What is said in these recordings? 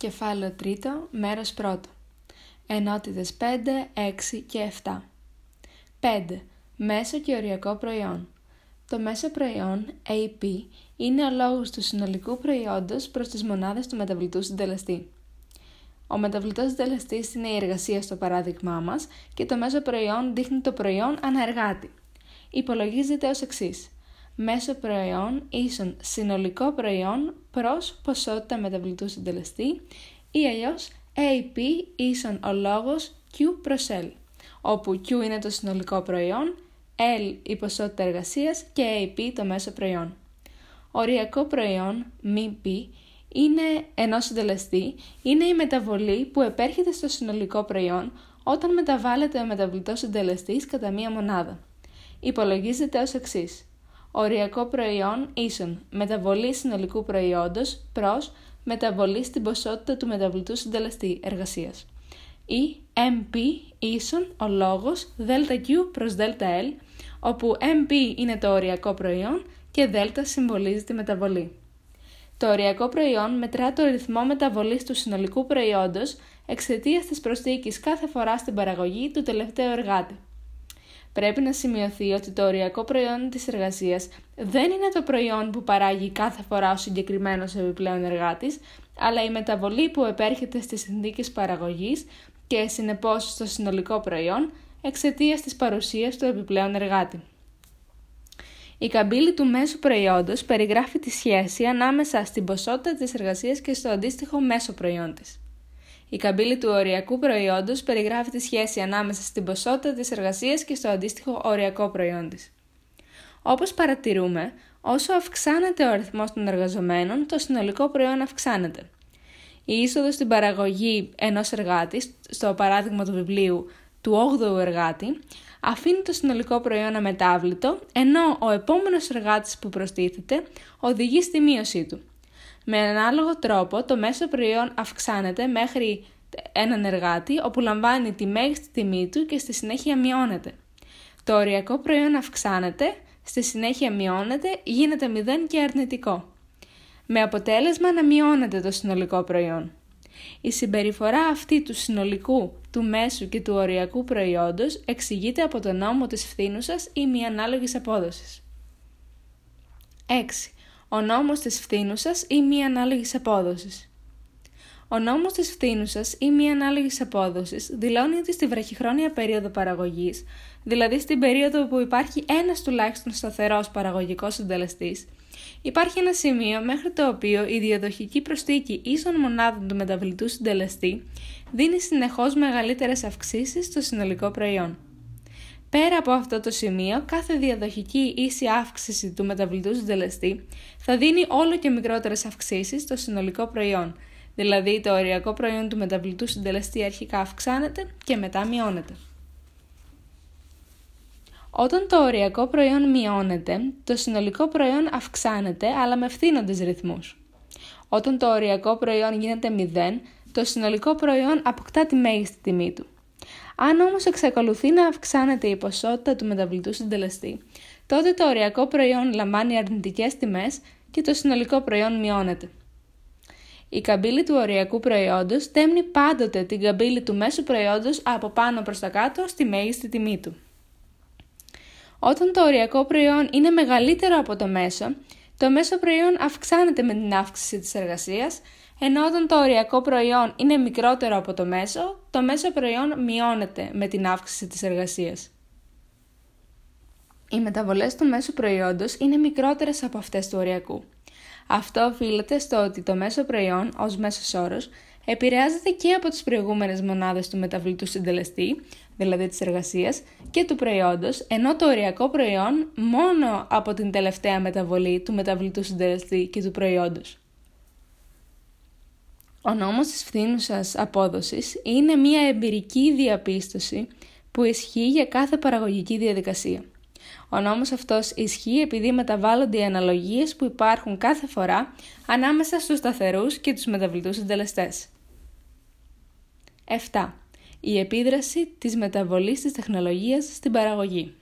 Κεφάλαιο 3, μέρος 1. Ενότητες 5, 6 και 7. 5. Μέσο και οριακό προϊόν. Το μέσο προϊόν, AP, είναι ο λόγος του συνολικού προϊόντος προς τις μονάδες του μεταβλητού συντελεστή. Ο μεταβλητός συντελεστής είναι η εργασία στο παράδειγμά μας και το μέσο προϊόν δείχνει το προϊόν αναεργάτη. Υπολογίζεται ως εξής μέσο προϊόν ίσον συνολικό προϊόν προς ποσότητα μεταβλητού συντελεστή ή αλλιώς AP ίσον ο λόγος Q προς L, όπου Q είναι το συνολικό προϊόν, L η ποσότητα εργασίας και AP το μέσο προϊόν. Οριακό προϊόν, μη P, είναι ενό συντελεστή, είναι η μεταβολή που επέρχεται στο συνολικό προϊόν όταν μεταβάλλεται ο μεταβλητός συντελεστής κατά μία μονάδα. Υπολογίζεται ως εξής οριακό προϊόν ίσον μεταβολή συνολικού προϊόντος προς μεταβολή στην ποσότητα του μεταβλητού συντελεστή εργασίας. Ή MP ίσον ο λόγος ΔQ προς ΔL, όπου MP είναι το οριακό προϊόν και Δ συμβολίζει τη μεταβολή. Το οριακό προϊόν μετρά το ρυθμό μεταβολής του συνολικού προϊόντος εξαιτίας της προσθήκης κάθε φορά στην παραγωγή του τελευταίου εργάτη. Πρέπει να σημειωθεί ότι το οριακό προϊόν της εργασίας δεν είναι το προϊόν που παράγει κάθε φορά ο συγκεκριμένος επιπλέον εργάτης, αλλά η μεταβολή που επέρχεται στις συνθήκες παραγωγής και συνεπώς στο συνολικό προϊόν εξαιτίας της παρουσίας του επιπλέον εργάτη. Η καμπύλη του μέσου προϊόντος περιγράφει τη σχέση ανάμεσα στην ποσότητα της εργασίας και στο αντίστοιχο μέσο προϊόν της. Η καμπύλη του οριακού προϊόντος περιγράφει τη σχέση ανάμεσα στην ποσότητα της εργασίας και στο αντίστοιχο οριακό προϊόν της. Όπως παρατηρούμε, όσο αυξάνεται ο αριθμός των εργαζομένων, το συνολικό προϊόν αυξάνεται. Η είσοδος στην παραγωγή ενός εργάτη, στο παράδειγμα του βιβλίου του 8ου εργάτη, αφήνει το συνολικό προϊόν αμετάβλητο, ενώ ο επόμενος εργάτης που προστίθεται οδηγεί στη μείωσή του. Με ανάλογο τρόπο, το μέσο προϊόν αυξάνεται μέχρι έναν εργάτη, όπου λαμβάνει τη μέγιστη τιμή του και στη συνέχεια μειώνεται. Το οριακό προϊόν αυξάνεται, στη συνέχεια μειώνεται, γίνεται μηδέν και αρνητικό. Με αποτέλεσμα να μειώνεται το συνολικό προϊόν. Η συμπεριφορά αυτή του συνολικού, του μέσου και του οριακού προϊόντος εξηγείται από τον νόμο της φθήνουσας ή μη ανάλογης απόδοσης. 6 ο νόμος της φθήνουσας ή μη ανάλογης απόδοσης. Ο νόμος της φθήνουσας ή μη ανάλογης απόδοσης δηλώνει ότι στη βραχυχρόνια περίοδο παραγωγής, δηλαδή στην περίοδο που υπάρχει ένας τουλάχιστον σταθερός παραγωγικός συντελεστής, υπάρχει ένα σημείο μέχρι το οποίο η διαδοχική προστίκη ίσων μονάδων του μεταβλητού συντελεστή δίνει συνεχώς μεγαλύτερες αυξήσεις στο συνολικό προϊόν. Πέρα από αυτό το σημείο, κάθε διαδοχική ίση αύξηση του μεταβλητού συντελεστή θα δίνει όλο και μικρότερες αυξήσεις στο συνολικό προϊόν, δηλαδή το οριακό προϊόν του μεταβλητού συντελεστή αρχικά αυξάνεται και μετά μειώνεται. Όταν το οριακό προϊόν μειώνεται, το συνολικό προϊόν αυξάνεται αλλά με φθήνοντες ρυθμούς. Όταν το οριακό προϊόν γίνεται 0, το συνολικό προϊόν αποκτά τη μέγιστη τιμή του. Αν όμως εξακολουθεί να αυξάνεται η ποσότητα του μεταβλητού συντελεστή, τότε το οριακό προϊόν λαμβάνει αρνητικές τιμές και το συνολικό προϊόν μειώνεται. Η καμπύλη του οριακού προϊόντος τέμνει πάντοτε την καμπύλη του μέσου προϊόντος από πάνω προς τα κάτω στη μέγιστη τιμή του. Όταν το οριακό προϊόν είναι μεγαλύτερο από το μέσο, το μέσο προϊόν αυξάνεται με την αύξηση της εργασίας ενώ όταν το οριακό προϊόν είναι μικρότερο από το μέσο, το μέσο προϊόν μειώνεται με την αύξηση της εργασίας. Οι μεταβολές του μέσου προϊόντος είναι μικρότερες από αυτές του οριακού. Αυτό οφείλεται στο ότι το μέσο προϊόν, ως μέσος όρος, επηρεάζεται και από τις προηγούμενες μονάδες του μεταβλητού συντελεστή, δηλαδή της εργασίας, και του προϊόντος, ενώ το οριακό προϊόν μόνο από την τελευταία μεταβολή του μεταβλητού συντελεστή και του προϊόντος. Ο νόμος της φθήνουσας απόδοσης είναι μια εμπειρική διαπίστωση που ισχύει για κάθε παραγωγική διαδικασία. Ο νόμος αυτός ισχύει επειδή μεταβάλλονται οι αναλογίες που υπάρχουν κάθε φορά ανάμεσα στους σταθερούς και τους μεταβλητούς συντελεστές. 7. Η επίδραση της μεταβολής της τεχνολογίας στην παραγωγή.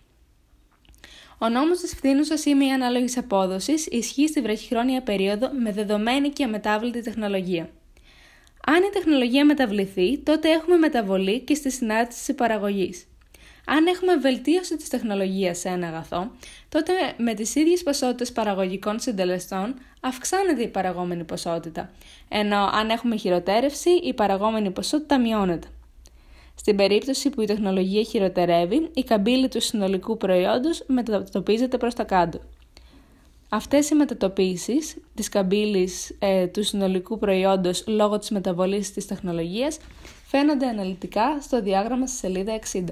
Ο νόμος της φθήνουσας ή μη ανάλογης απόδοσης ισχύει στη βραχυχρόνια περίοδο με δεδομένη και αμετάβλητη τεχνολογία. Αν η τεχνολογία μεταβληθεί, τότε έχουμε μεταβολή και στη συνάρτηση της παραγωγής. Αν έχουμε βελτίωση της τεχνολογίας σε ένα αγαθό, τότε με τις ίδιες ποσότητες παραγωγικών συντελεστών αυξάνεται η παραγόμενη ποσότητα, ενώ αν έχουμε χειροτέρευση, η παραγόμενη ποσότητα μειώνεται. Στην περίπτωση που η τεχνολογία χειροτερεύει, η καμπύλη του συνολικού προϊόντος μετατοπίζεται προς τα κάτω. Αυτές οι μετατοπίσεις της καμπύλης ε, του συνολικού προϊόντος λόγω της μεταβολής της τεχνολογίας φαίνονται αναλυτικά στο διάγραμμα στη σελίδα 60.